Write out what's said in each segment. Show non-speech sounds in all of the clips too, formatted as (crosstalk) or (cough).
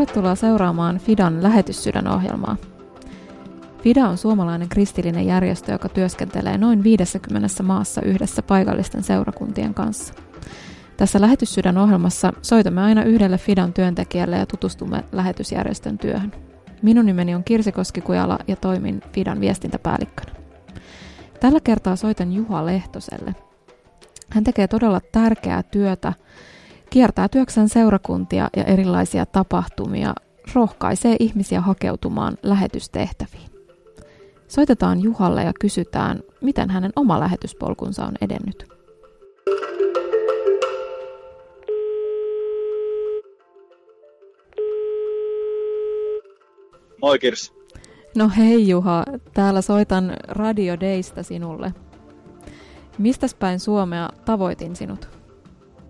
Tervetuloa seuraamaan Fidan lähetyssydänohjelmaa. FIDA on suomalainen kristillinen järjestö, joka työskentelee noin 50 maassa yhdessä paikallisten seurakuntien kanssa. Tässä lähetyssydän ohjelmassa soitamme aina yhdelle FIDAn työntekijälle ja tutustumme lähetysjärjestön työhön. Minun nimeni on Kirsi Koskikujala ja toimin FIDAn viestintäpäällikkönä. Tällä kertaa soitan Juha Lehtoselle. Hän tekee todella tärkeää työtä, kiertää työksän seurakuntia ja erilaisia tapahtumia, rohkaisee ihmisiä hakeutumaan lähetystehtäviin. Soitetaan Juhalle ja kysytään, miten hänen oma lähetyspolkunsa on edennyt. Moi Kirsi. No hei Juha, täällä soitan Radio Daysta sinulle. Mistäs päin Suomea tavoitin sinut?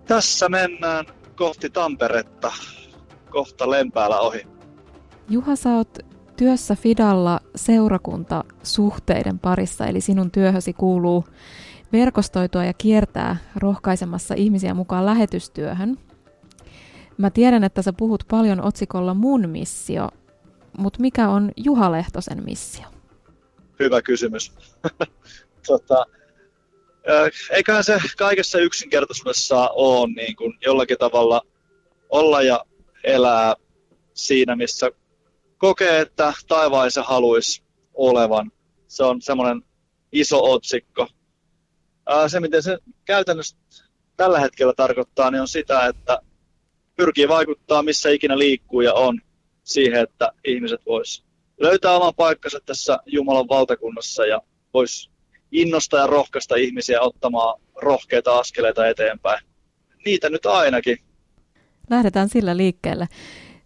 Tässä mennään kohti Tamperetta, kohta Lempäällä ohi. Juha, sä oot työssä Fidalla seurakuntasuhteiden parissa, eli sinun työhösi kuuluu verkostoitua ja kiertää rohkaisemassa ihmisiä mukaan lähetystyöhön. Mä tiedän, että sä puhut paljon otsikolla Mun missio, mutta mikä on Juha Lehtosen missio? Hyvä kysymys. (laughs) tota, eiköhän se kaikessa yksinkertaisuudessa ole niin kuin jollakin tavalla olla ja elää siinä, missä kokee, että taivaissa haluaisi olevan. Se on semmoinen iso otsikko. Se, miten se käytännössä tällä hetkellä tarkoittaa, niin on sitä, että pyrkii vaikuttaa missä ikinä liikkuu ja on siihen, että ihmiset vois löytää oman paikkansa tässä Jumalan valtakunnassa ja vois innostaa ja rohkaista ihmisiä ottamaan rohkeita askeleita eteenpäin. Niitä nyt ainakin. Lähdetään sillä liikkeelle.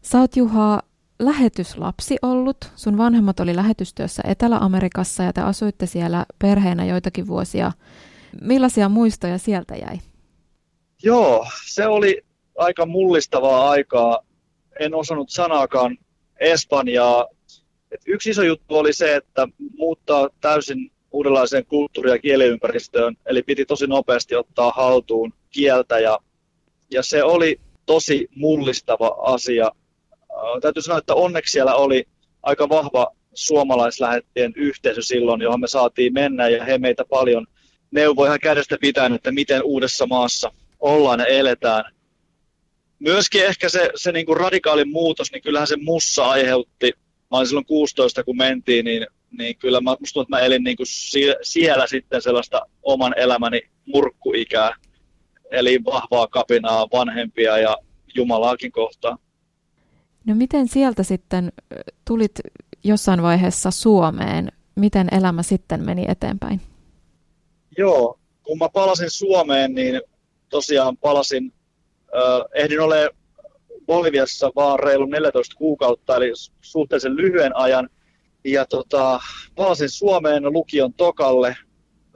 Sä oot Juha lähetyslapsi ollut. Sun vanhemmat oli lähetystyössä Etelä-Amerikassa ja te asuitte siellä perheenä joitakin vuosia. Millaisia muistoja sieltä jäi? Joo, se oli aika mullistavaa aikaa. En osannut sanaakaan Espanjaa. Et yksi iso juttu oli se, että muuttaa täysin uudenlaiseen kulttuuri- ja kieliympäristöön, eli piti tosi nopeasti ottaa haltuun kieltä ja, ja se oli tosi mullistava asia täytyy sanoa, että onneksi siellä oli aika vahva suomalaislähettien yhteisö silloin, johon me saatiin mennä ja he meitä paljon neuvoi ihan kädestä pitäen, että miten uudessa maassa ollaan ja eletään. Myöskin ehkä se, se niin kuin radikaali muutos, niin kyllähän se mussa aiheutti. Mä olin silloin 16, kun mentiin, niin, niin kyllä mä, musta tuntuu, että mä elin niin kuin sie, siellä sitten sellaista oman elämäni murkkuikää. Eli vahvaa kapinaa vanhempia ja Jumalaakin kohtaan. No miten sieltä sitten tulit jossain vaiheessa Suomeen? Miten elämä sitten meni eteenpäin? Joo, kun mä palasin Suomeen, niin tosiaan palasin, äh, ehdin ole Boliviassa vaan reilu 14 kuukautta, eli suhteellisen lyhyen ajan. Ja tota, palasin Suomeen lukion tokalle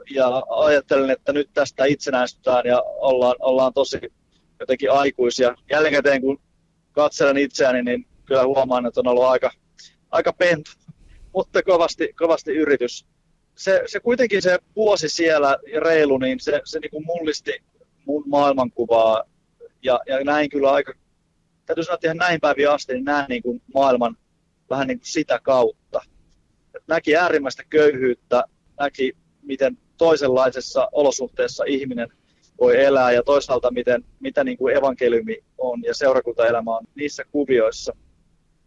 ja ajattelin, että nyt tästä itsenäistytään ja ollaan, ollaan tosi jotenkin aikuisia. Jälkikäteen kun katselen itseäni, niin kyllä huomaan, että on ollut aika, aika pentu, mutta kovasti, kovasti yritys. Se, se kuitenkin se vuosi siellä reilu, niin se, se niin kuin mullisti mun maailmankuvaa ja, ja näin kyllä aika, täytyy sanoa, että ihan näin päiviä asti, niin näin niin kuin maailman vähän niin kuin sitä kautta. Näki äärimmäistä köyhyyttä, näki miten toisenlaisessa olosuhteessa ihminen voi elää ja toisaalta miten, mitä niin kuin evankeliumi on ja seurakuntaelämä on niissä kuvioissa.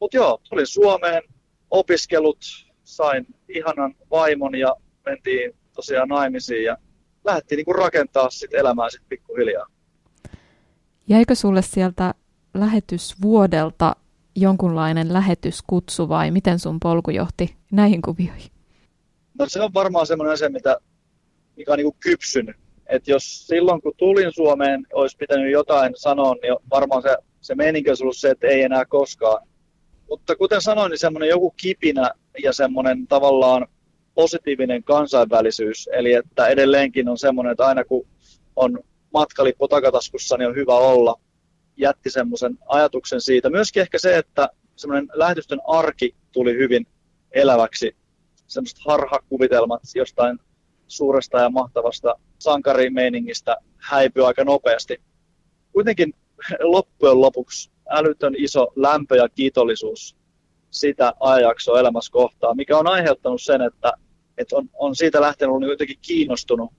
Mutta joo, tulin Suomeen, opiskelut, sain ihanan vaimon ja mentiin tosiaan naimisiin ja lähdettiin niin kuin rakentaa sit elämää sitten pikkuhiljaa. Jäikö sulle sieltä lähetysvuodelta jonkunlainen lähetyskutsu vai miten sun polku johti näihin kuvioihin? No se on varmaan semmoinen asia, mitä, mikä on niin kypsynyt että jos silloin kun tulin Suomeen olisi pitänyt jotain sanoa, niin varmaan se, se meininki olisi ollut se, että ei enää koskaan. Mutta kuten sanoin, niin semmoinen joku kipinä ja semmoinen tavallaan positiivinen kansainvälisyys, eli että edelleenkin on semmoinen, että aina kun on matkalippu takataskussa, niin on hyvä olla, jätti semmoisen ajatuksen siitä. Myöskin ehkä se, että semmoinen lähetystön arki tuli hyvin eläväksi, semmoiset harhakuvitelmat jostain suuresta ja mahtavasta sankarimeiningistä häipyy aika nopeasti. Kuitenkin (laughs) loppujen lopuksi älytön iso lämpö ja kiitollisuus sitä ajanjaksoa elämässä kohtaa, mikä on aiheuttanut sen, että, että on, on siitä lähtenyt ollut jotenkin kiinnostunut.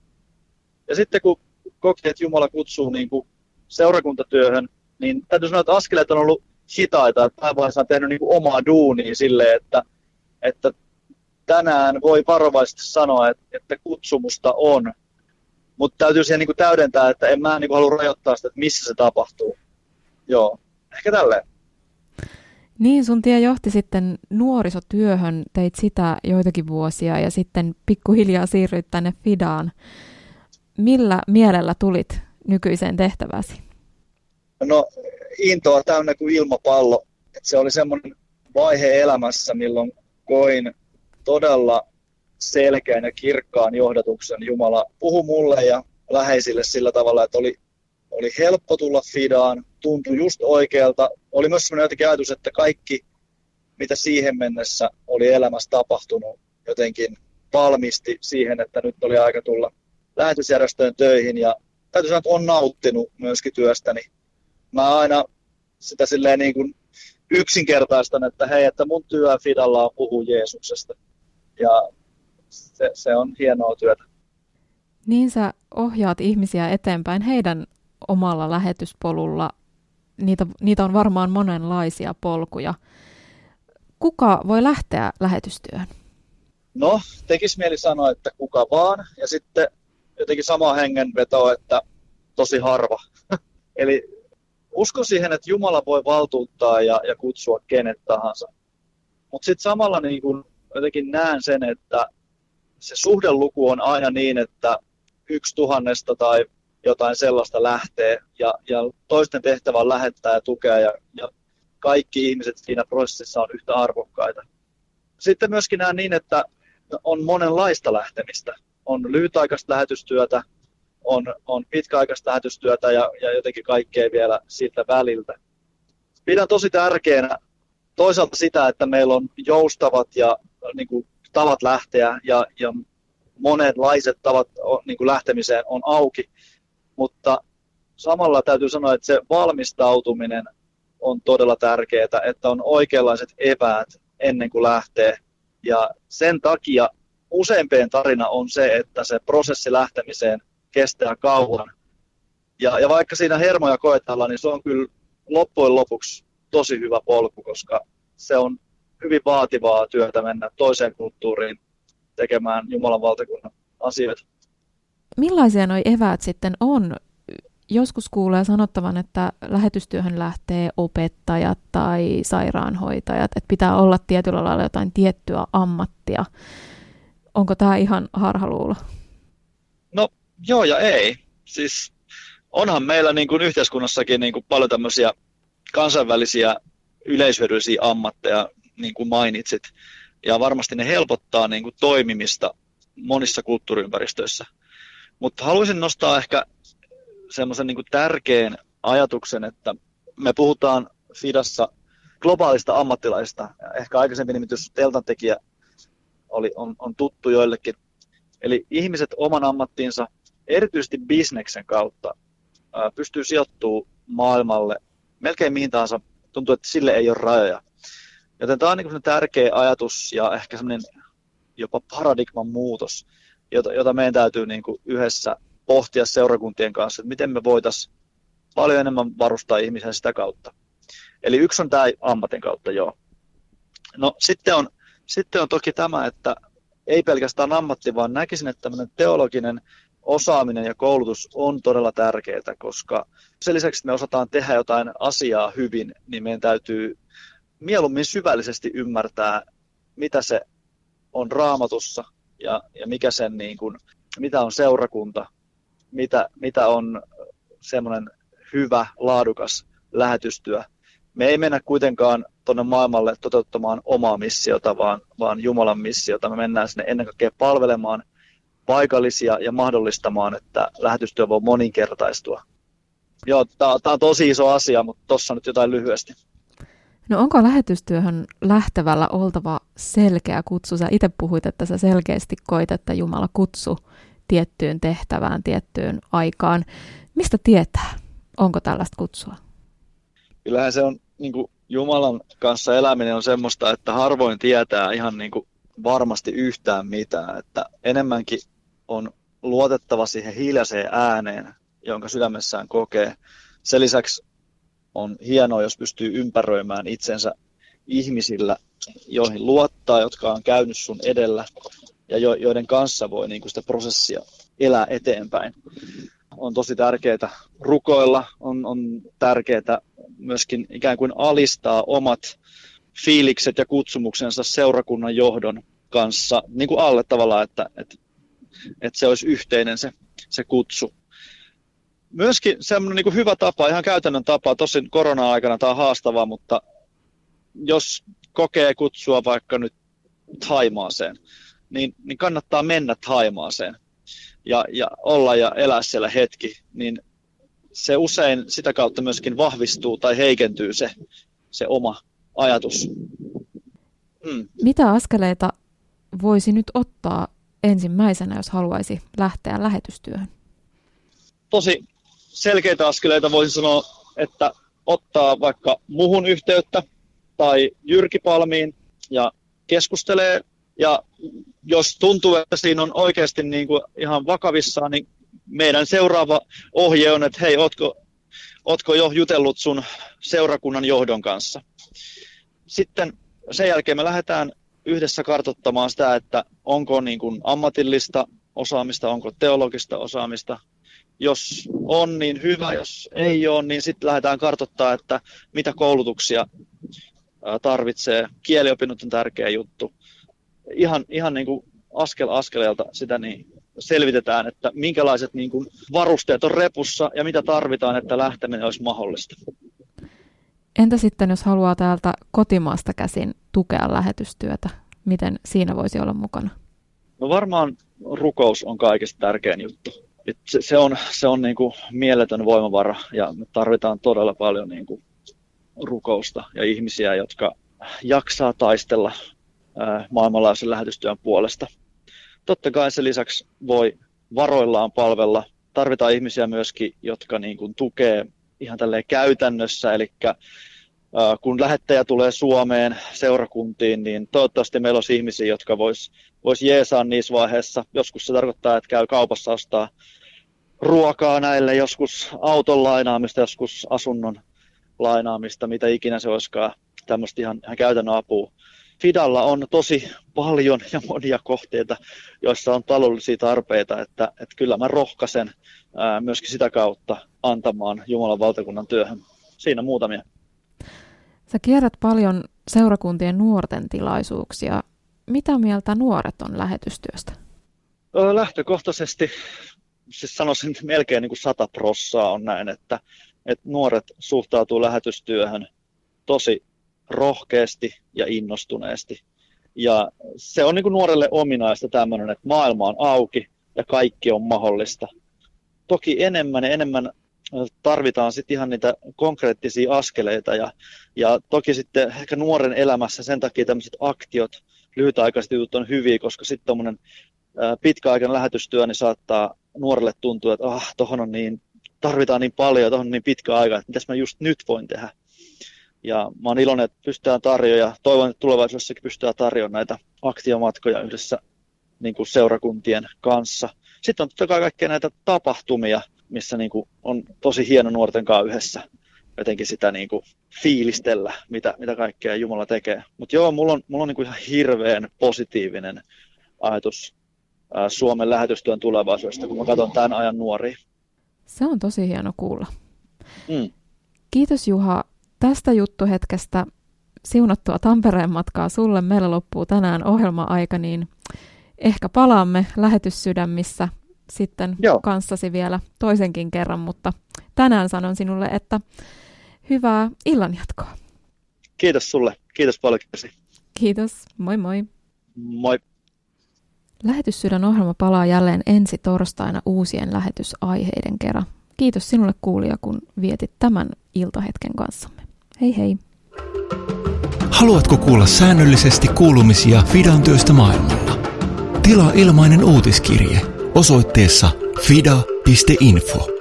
Ja sitten kun kokee, että Jumala kutsuu niin kuin seurakuntatyöhön, niin täytyy sanoa, että askeleet on ollut hitaita, että päivässä on tehnyt niin kuin omaa duunia silleen, että, että tänään voi varovaisesti sanoa, että, että kutsumusta on, mutta täytyy siihen niin kuin täydentää, että en mä niin kuin halua rajoittaa sitä, että missä se tapahtuu. Joo, ehkä tälleen. Niin, sun tie johti sitten nuorisotyöhön, teit sitä joitakin vuosia ja sitten pikkuhiljaa siirryit tänne Fidaan. Millä mielellä tulit nykyiseen tehtäväsi? No intoa täynnä kuin ilmapallo. Et se oli semmoinen vaihe elämässä, milloin koin todella selkeän ja kirkkaan johdatuksen. Jumala puhu mulle ja läheisille sillä tavalla, että oli, oli helppo tulla Fidaan, tuntui just oikealta. Oli myös sellainen jotenkin ajatus, että kaikki, mitä siihen mennessä oli elämässä tapahtunut, jotenkin valmisti siihen, että nyt oli aika tulla lähetysjärjestöön töihin. Ja täytyy sanoa, että on nauttinut myöskin työstäni. Mä aina sitä silleen niin kuin yksinkertaistan, että hei, että mun työ Fidalla on puhua Jeesuksesta. Ja se, se on hienoa työtä. Niin sä ohjaat ihmisiä eteenpäin heidän omalla lähetyspolulla. Niitä, niitä on varmaan monenlaisia polkuja. Kuka voi lähteä lähetystyöhön? No, tekisi mieli sanoa, että kuka vaan. Ja sitten jotenkin sama hengenveto, että tosi harva. (laughs) Eli usko siihen, että Jumala voi valtuuttaa ja, ja kutsua kenet tahansa. Mutta sitten samalla niin kun jotenkin näen sen, että se suhdeluku on aina niin, että yksi tuhannesta tai jotain sellaista lähtee ja, ja toisten tehtävä on lähettää ja tukea ja, ja kaikki ihmiset siinä prosessissa on yhtä arvokkaita. Sitten myöskin näen niin, että on monenlaista lähtemistä. On lyhytaikaista lähetystyötä, on, on pitkäaikaista lähetystyötä ja, ja jotenkin kaikkea vielä siltä väliltä. Pidän tosi tärkeänä toisaalta sitä, että meillä on joustavat ja niin kuin, tavat lähteä ja, ja monenlaiset tavat niin kuin lähtemiseen on auki, mutta samalla täytyy sanoa, että se valmistautuminen on todella tärkeää, että on oikeanlaiset eväät ennen kuin lähtee. Ja sen takia useimpien tarina on se, että se prosessi lähtemiseen kestää kauan. Ja, ja vaikka siinä hermoja koetellaan, niin se on kyllä loppujen lopuksi tosi hyvä polku, koska se on hyvin vaativaa työtä mennä toiseen kulttuuriin tekemään Jumalan valtakunnan asioita. Millaisia nuo eväät sitten on? Joskus kuulee sanottavan, että lähetystyöhön lähtee opettajat tai sairaanhoitajat, että pitää olla tietyllä lailla jotain tiettyä ammattia. Onko tämä ihan harhaluulo? Joo ja ei. Siis onhan meillä niin kuin yhteiskunnassakin niin kuin paljon tämmöisiä kansainvälisiä yleishyödyllisiä ammatteja, niin kuin mainitsit. Ja varmasti ne helpottaa niin kuin toimimista monissa kulttuuriympäristöissä. Mutta haluaisin nostaa ehkä semmoisen niin tärkeän ajatuksen, että me puhutaan Fidassa globaalista ammattilaista. Ehkä aikaisempi nimitys Deltan tekijä oli, on, on tuttu joillekin. Eli ihmiset oman ammattiinsa, erityisesti bisneksen kautta, pystyy sijoittumaan maailmalle melkein mihin tahansa. Tuntuu, että sille ei ole rajoja. Joten tämä on niin tärkeä ajatus ja ehkä semmoinen jopa paradigman muutos, jota, jota meidän täytyy niin kuin yhdessä pohtia seurakuntien kanssa, että miten me voitaisiin paljon enemmän varustaa ihmisiä sitä kautta. Eli yksi on tämä ammatin kautta, joo. No sitten on, sitten on toki tämä, että ei pelkästään ammatti, vaan näkisin, että tämmöinen teologinen osaaminen ja koulutus on todella tärkeää, koska sen lisäksi, että me osataan tehdä jotain asiaa hyvin, niin meidän täytyy mieluummin syvällisesti ymmärtää, mitä se on raamatussa ja, ja mikä sen niin kuin, mitä on seurakunta, mitä, mitä on semmoinen hyvä, laadukas lähetystyö. Me ei mennä kuitenkaan tuonne maailmalle toteuttamaan omaa missiota, vaan, vaan Jumalan missiota. Me mennään sinne ennen kaikkea palvelemaan paikallisia ja mahdollistamaan, että lähetystyö voi moninkertaistua. Joo, tämä on tosi iso asia, mutta tuossa nyt jotain lyhyesti. No onko lähetystyöhön lähtevällä oltava selkeä kutsu? Sä itse puhuit, että sä selkeästi koit, että Jumala kutsu tiettyyn tehtävään, tiettyyn aikaan. Mistä tietää? Onko tällaista kutsua? kyllähän se on niin kuin Jumalan kanssa eläminen on semmoista, että harvoin tietää ihan niin kuin varmasti yhtään mitään, että enemmänkin on luotettava siihen hiljaiseen ääneen, jonka sydämessään kokee. Sen lisäksi on hienoa, jos pystyy ympäröimään itsensä ihmisillä, joihin luottaa, jotka on käynyt sun edellä ja jo, joiden kanssa voi niin kuin sitä prosessia elää eteenpäin. On tosi tärkeää rukoilla, on, on tärkeää myöskin ikään kuin alistaa omat fiilikset ja kutsumuksensa seurakunnan johdon kanssa niin kuin alle tavallaan, että, että, että se olisi yhteinen se, se kutsu. Myöskin semmoinen niin hyvä tapa, ihan käytännön tapa, tosin korona-aikana tämä on haastavaa, mutta jos kokee kutsua vaikka nyt Taimaaseen, niin, niin kannattaa mennä Taimaaseen ja, ja olla ja elää siellä hetki, niin se usein sitä kautta myöskin vahvistuu tai heikentyy se, se oma ajatus. Hmm. Mitä askeleita voisi nyt ottaa ensimmäisenä, jos haluaisi lähteä lähetystyöhön? Tosi selkeitä askeleita voisin sanoa, että ottaa vaikka muhun yhteyttä tai Jyrki Palmiin ja keskustelee. Ja jos tuntuu, että siinä on oikeasti niin kuin ihan vakavissaan, niin meidän seuraava ohje on, että hei, ootko, ootko jo jutellut sun seurakunnan johdon kanssa. Sitten sen jälkeen me lähdetään yhdessä kartottamaan sitä, että onko niin kuin ammatillista osaamista, onko teologista osaamista. Jos on, niin hyvä. Jos ei ole, niin sitten lähdetään kartoittaa, että mitä koulutuksia tarvitsee. Kieliopinnot on tärkeä juttu. Ihan, ihan niin kuin askel askeleelta sitä niin selvitetään, että minkälaiset niin kuin varusteet on repussa ja mitä tarvitaan, että lähteminen olisi mahdollista. Entä sitten, jos haluaa täältä kotimaasta käsin tukea lähetystyötä? Miten siinä voisi olla mukana? No varmaan rukous on kaikista tärkein juttu. se, se on, se on niin kuin mieletön voimavara ja me tarvitaan todella paljon niin kuin rukousta ja ihmisiä, jotka jaksaa taistella maailmanlaajuisen lähetystyön puolesta. Totta kai sen lisäksi voi varoillaan palvella. Tarvitaan ihmisiä myöskin, jotka niin kuin tukee ihan tälleen käytännössä, eli kun lähettäjä tulee Suomeen seurakuntiin, niin toivottavasti meillä olisi ihmisiä, jotka vois, vois jeesaa niissä vaiheissa. Joskus se tarkoittaa, että käy kaupassa ostaa ruokaa näille, joskus auton lainaamista, joskus asunnon lainaamista, mitä ikinä se olisikaan, tämmöistä ihan, ihan käytännön apua. Fidalla on tosi paljon ja monia kohteita, joissa on taloudellisia tarpeita, että, että kyllä mä rohkaisen ää, myöskin sitä kautta antamaan Jumalan valtakunnan työhön. Siinä muutamia. Sä kierrät paljon seurakuntien nuorten tilaisuuksia. Mitä mieltä nuoret on lähetystyöstä? Lähtökohtaisesti, siis sanoisin että melkein niin kuin sata prossaa on näin, että, että nuoret suhtautuu lähetystyöhön tosi rohkeasti ja innostuneesti. Ja se on niin kuin nuorelle ominaista tämmöinen, että maailma on auki ja kaikki on mahdollista. Toki enemmän ja enemmän tarvitaan sitten ihan niitä konkreettisia askeleita ja, ja toki sitten ehkä nuoren elämässä sen takia tämmöiset aktiot, lyhytaikaiset jutut on hyviä, koska sitten tuommoinen pitkäaikainen lähetystyö niin saattaa nuorelle tuntua, että ah, tohon on niin, tarvitaan niin paljon, tuohon on niin pitkä aika, että mitäs mä just nyt voin tehdä. Ja mä oon iloinen, että pystytään tarjoamaan ja toivon, että tulevaisuudessakin pystytään tarjoamaan näitä aktiomatkoja yhdessä niin kuin seurakuntien kanssa. Sitten on totta kai kaikkea näitä tapahtumia, missä niin kuin on tosi hieno nuorten kanssa yhdessä jotenkin sitä niin kuin fiilistellä, mitä, mitä kaikkea Jumala tekee. Mutta joo, mulla on, mulla on niin kuin ihan hirveän positiivinen ajatus ää, Suomen lähetystyön tulevaisuudesta, kun mä katson tämän ajan nuoria. Se on tosi hieno kuulla. Mm. Kiitos Juha tästä juttuhetkestä. Siunattua Tampereen matkaa sulle. Meillä loppuu tänään ohjelma-aika, niin ehkä palaamme lähetyssydämissä sitten Joo. kanssasi vielä toisenkin kerran, mutta tänään sanon sinulle, että hyvää illanjatkoa. Kiitos sulle. Kiitos paljon. Kiitos. Moi moi. Moi. Lähetyssydän ohjelma palaa jälleen ensi torstaina uusien lähetysaiheiden kerran. Kiitos sinulle kuulija, kun vietit tämän iltahetken kanssamme. Hei hei. Haluatko kuulla säännöllisesti kuulumisia Fidan työstä maailmalla? Tilaa ilmainen uutiskirje osoitteessa fida.info.